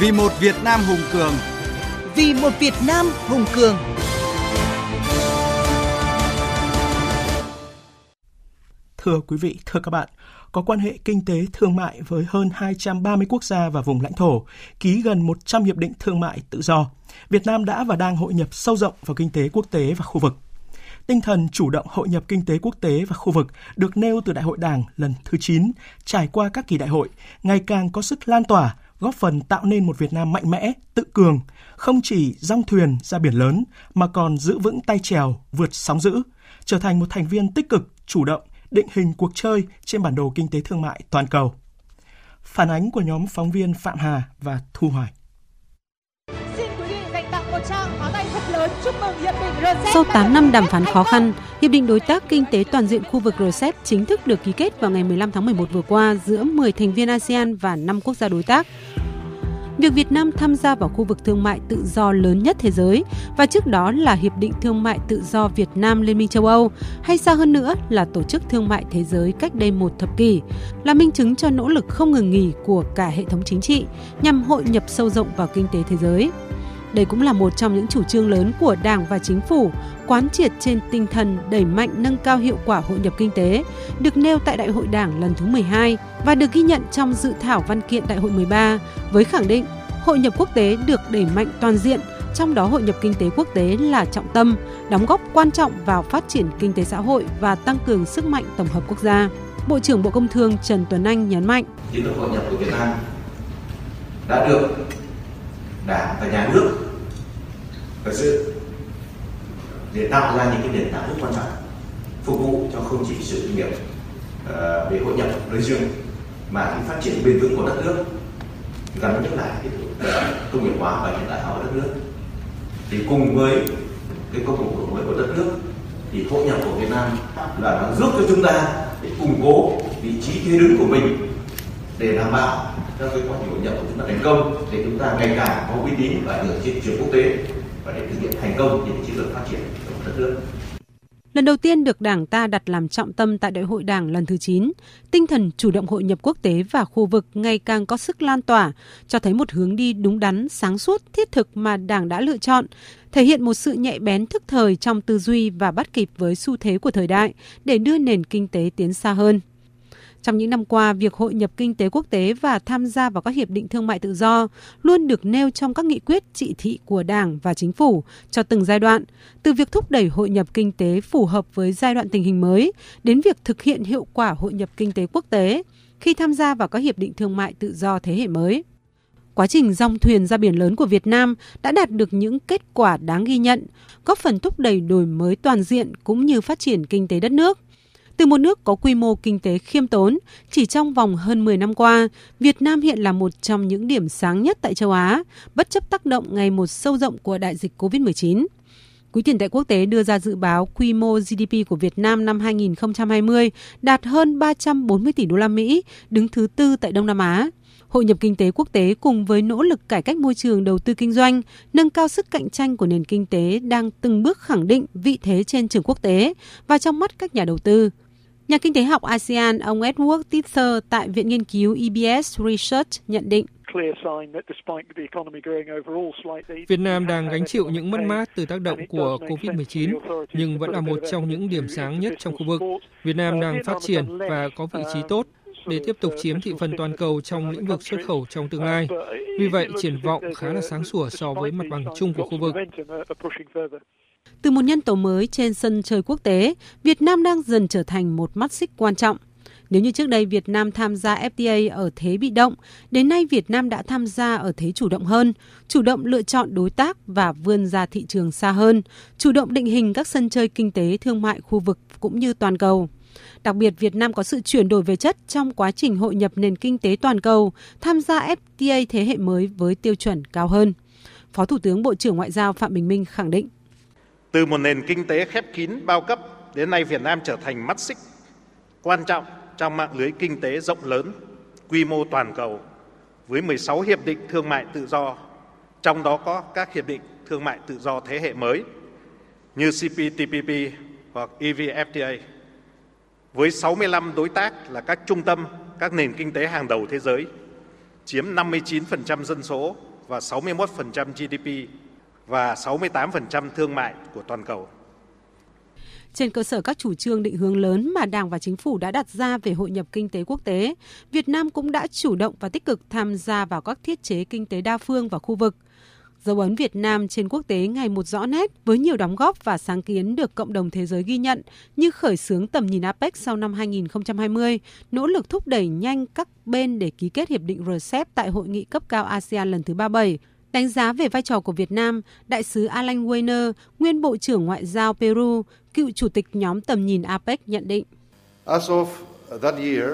Vì một Việt Nam hùng cường. Vì một Việt Nam hùng cường. Thưa quý vị, thưa các bạn, có quan hệ kinh tế thương mại với hơn 230 quốc gia và vùng lãnh thổ, ký gần 100 hiệp định thương mại tự do. Việt Nam đã và đang hội nhập sâu rộng vào kinh tế quốc tế và khu vực. Tinh thần chủ động hội nhập kinh tế quốc tế và khu vực được nêu từ Đại hội Đảng lần thứ 9, trải qua các kỳ đại hội, ngày càng có sức lan tỏa, góp phần tạo nên một Việt Nam mạnh mẽ, tự cường, không chỉ rong thuyền ra biển lớn mà còn giữ vững tay trèo, vượt sóng dữ, trở thành một thành viên tích cực, chủ động, định hình cuộc chơi trên bản đồ kinh tế thương mại toàn cầu. Phản ánh của nhóm phóng viên Phạm Hà và Thu Hoài. Sau 8 năm đàm phán khó khăn, Hiệp định Đối tác Kinh tế Toàn diện khu vực RCEP chính thức được ký kết vào ngày 15 tháng 11 vừa qua giữa 10 thành viên ASEAN và 5 quốc gia đối tác. Việc Việt Nam tham gia vào khu vực thương mại tự do lớn nhất thế giới và trước đó là Hiệp định Thương mại Tự do Việt Nam Liên minh châu Âu hay xa hơn nữa là Tổ chức Thương mại Thế giới cách đây một thập kỷ là minh chứng cho nỗ lực không ngừng nghỉ của cả hệ thống chính trị nhằm hội nhập sâu rộng vào kinh tế thế giới. Đây cũng là một trong những chủ trương lớn của Đảng và Chính phủ, quán triệt trên tinh thần đẩy mạnh nâng cao hiệu quả hội nhập kinh tế, được nêu tại Đại hội Đảng lần thứ 12 và được ghi nhận trong dự thảo văn kiện Đại hội 13 với khẳng định hội nhập quốc tế được đẩy mạnh toàn diện, trong đó hội nhập kinh tế quốc tế là trọng tâm, đóng góp quan trọng vào phát triển kinh tế xã hội và tăng cường sức mạnh tổng hợp quốc gia. Bộ trưởng Bộ Công Thương Trần Tuấn Anh nhấn mạnh. Chiến lược hội nhập của Việt Nam đã được Đảng và Nhà nước. Và sự để tạo ra những cái nền tảng rất quan trọng phục vụ cho không chỉ sự nghiệp ờ, về hội nhập, nói riêng, mà cái phát triển bền vững của đất nước, gắn với lại cái công nghiệp hóa và hiện đại hóa của đất nước. Thì cùng với cái công cuộc đổi mới của đất nước, thì hội nhập của Việt Nam là nó giúp cho chúng ta để củng cố vị trí thế đứng của mình để đảm bảo cho cái quá trình hội nhập của chúng ta thành công để chúng ta ngày càng có uy tín và được trên trường quốc tế và để thực hiện thành công những chiến lược phát triển của đất nước. Lần đầu tiên được Đảng ta đặt làm trọng tâm tại Đại hội Đảng lần thứ 9, tinh thần chủ động hội nhập quốc tế và khu vực ngày càng có sức lan tỏa, cho thấy một hướng đi đúng đắn, sáng suốt, thiết thực mà Đảng đã lựa chọn, thể hiện một sự nhạy bén thức thời trong tư duy và bắt kịp với xu thế của thời đại để đưa nền kinh tế tiến xa hơn. Trong những năm qua, việc hội nhập kinh tế quốc tế và tham gia vào các hiệp định thương mại tự do luôn được nêu trong các nghị quyết chỉ thị của Đảng và Chính phủ cho từng giai đoạn, từ việc thúc đẩy hội nhập kinh tế phù hợp với giai đoạn tình hình mới đến việc thực hiện hiệu quả hội nhập kinh tế quốc tế khi tham gia vào các hiệp định thương mại tự do thế hệ mới. Quá trình dòng thuyền ra biển lớn của Việt Nam đã đạt được những kết quả đáng ghi nhận, góp phần thúc đẩy đổi mới toàn diện cũng như phát triển kinh tế đất nước. Từ một nước có quy mô kinh tế khiêm tốn, chỉ trong vòng hơn 10 năm qua, Việt Nam hiện là một trong những điểm sáng nhất tại châu Á, bất chấp tác động ngày một sâu rộng của đại dịch COVID-19. Quỹ tiền tệ quốc tế đưa ra dự báo quy mô GDP của Việt Nam năm 2020 đạt hơn 340 tỷ đô la Mỹ, đứng thứ tư tại Đông Nam Á. Hội nhập kinh tế quốc tế cùng với nỗ lực cải cách môi trường đầu tư kinh doanh, nâng cao sức cạnh tranh của nền kinh tế đang từng bước khẳng định vị thế trên trường quốc tế và trong mắt các nhà đầu tư. Nhà kinh tế học ASEAN ông Edward Tither tại Viện Nghiên cứu EBS Research nhận định. Việt Nam đang gánh chịu những mất mát từ tác động của COVID-19, nhưng vẫn là một trong những điểm sáng nhất trong khu vực. Việt Nam đang phát triển và có vị trí tốt để tiếp tục chiếm thị phần toàn cầu trong lĩnh vực xuất khẩu trong tương lai. Vì vậy, triển vọng khá là sáng sủa so với mặt bằng chung của khu vực. Từ một nhân tố mới trên sân chơi quốc tế, Việt Nam đang dần trở thành một mắt xích quan trọng. Nếu như trước đây Việt Nam tham gia FTA ở thế bị động, đến nay Việt Nam đã tham gia ở thế chủ động hơn, chủ động lựa chọn đối tác và vươn ra thị trường xa hơn, chủ động định hình các sân chơi kinh tế thương mại khu vực cũng như toàn cầu. Đặc biệt, Việt Nam có sự chuyển đổi về chất trong quá trình hội nhập nền kinh tế toàn cầu, tham gia FTA thế hệ mới với tiêu chuẩn cao hơn. Phó Thủ tướng Bộ trưởng Ngoại giao Phạm Bình Minh khẳng định. Từ một nền kinh tế khép kín bao cấp, đến nay Việt Nam trở thành mắt xích quan trọng trong mạng lưới kinh tế rộng lớn, quy mô toàn cầu với 16 hiệp định thương mại tự do, trong đó có các hiệp định thương mại tự do thế hệ mới như CPTPP hoặc EVFTA với 65 đối tác là các trung tâm, các nền kinh tế hàng đầu thế giới. chiếm 59% dân số và 61% GDP và 68% thương mại của toàn cầu. Trên cơ sở các chủ trương định hướng lớn mà Đảng và Chính phủ đã đặt ra về hội nhập kinh tế quốc tế, Việt Nam cũng đã chủ động và tích cực tham gia vào các thiết chế kinh tế đa phương và khu vực. Dấu ấn Việt Nam trên quốc tế ngày một rõ nét với nhiều đóng góp và sáng kiến được cộng đồng thế giới ghi nhận như khởi xướng tầm nhìn APEC sau năm 2020, nỗ lực thúc đẩy nhanh các bên để ký kết hiệp định RCEP tại hội nghị cấp cao ASEAN lần thứ 37, Đánh giá về vai trò của Việt Nam, Đại sứ Alan Weiner, nguyên Bộ trưởng Ngoại giao Peru, cựu Chủ tịch nhóm tầm nhìn APEC nhận định. As of that year,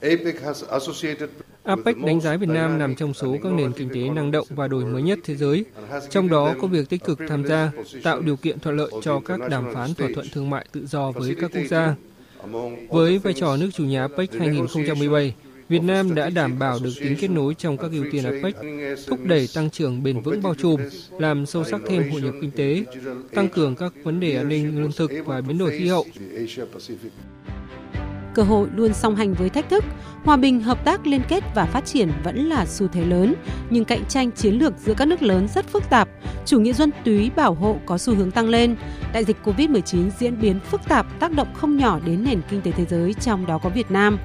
APEC has associated APEC đánh giá Việt Nam nằm trong số các nền kinh tế năng động và đổi mới nhất thế giới, trong đó có việc tích cực tham gia, tạo điều kiện thuận lợi cho các đàm phán thỏa thuận thương mại tự do với các quốc gia. Với vai trò nước chủ nhà APEC 2017, Việt Nam đã đảm bảo được tính kết nối trong các ưu tiên APEC, thúc đẩy tăng trưởng bền vững bao trùm, làm sâu sắc thêm hội nhập kinh tế, tăng cường các vấn đề an ninh lương thực và biến đổi khí hậu. Cơ hội luôn song hành với thách thức, hòa bình, hợp tác, liên kết và phát triển vẫn là xu thế lớn, nhưng cạnh tranh chiến lược giữa các nước lớn rất phức tạp, chủ nghĩa dân túy bảo hộ có xu hướng tăng lên. Đại dịch Covid-19 diễn biến phức tạp tác động không nhỏ đến nền kinh tế thế giới, trong đó có Việt Nam.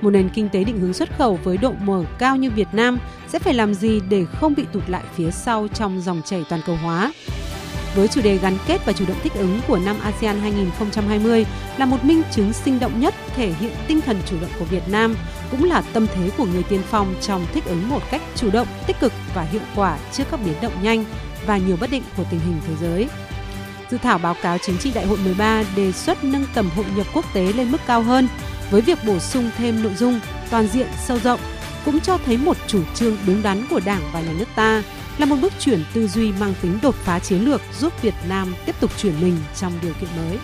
Một nền kinh tế định hướng xuất khẩu với độ mở cao như Việt Nam sẽ phải làm gì để không bị tụt lại phía sau trong dòng chảy toàn cầu hóa? Với chủ đề gắn kết và chủ động thích ứng của năm ASEAN 2020 là một minh chứng sinh động nhất thể hiện tinh thần chủ động của Việt Nam, cũng là tâm thế của người tiên phong trong thích ứng một cách chủ động, tích cực và hiệu quả trước các biến động nhanh và nhiều bất định của tình hình thế giới. Dự thảo báo cáo chính trị đại hội 13 đề xuất nâng tầm hội nhập quốc tế lên mức cao hơn, với việc bổ sung thêm nội dung, toàn diện, sâu rộng, cũng cho thấy một chủ trương đúng đắn của Đảng và nhà nước ta là một bước chuyển tư duy mang tính đột phá chiến lược giúp Việt Nam tiếp tục chuyển mình trong điều kiện mới.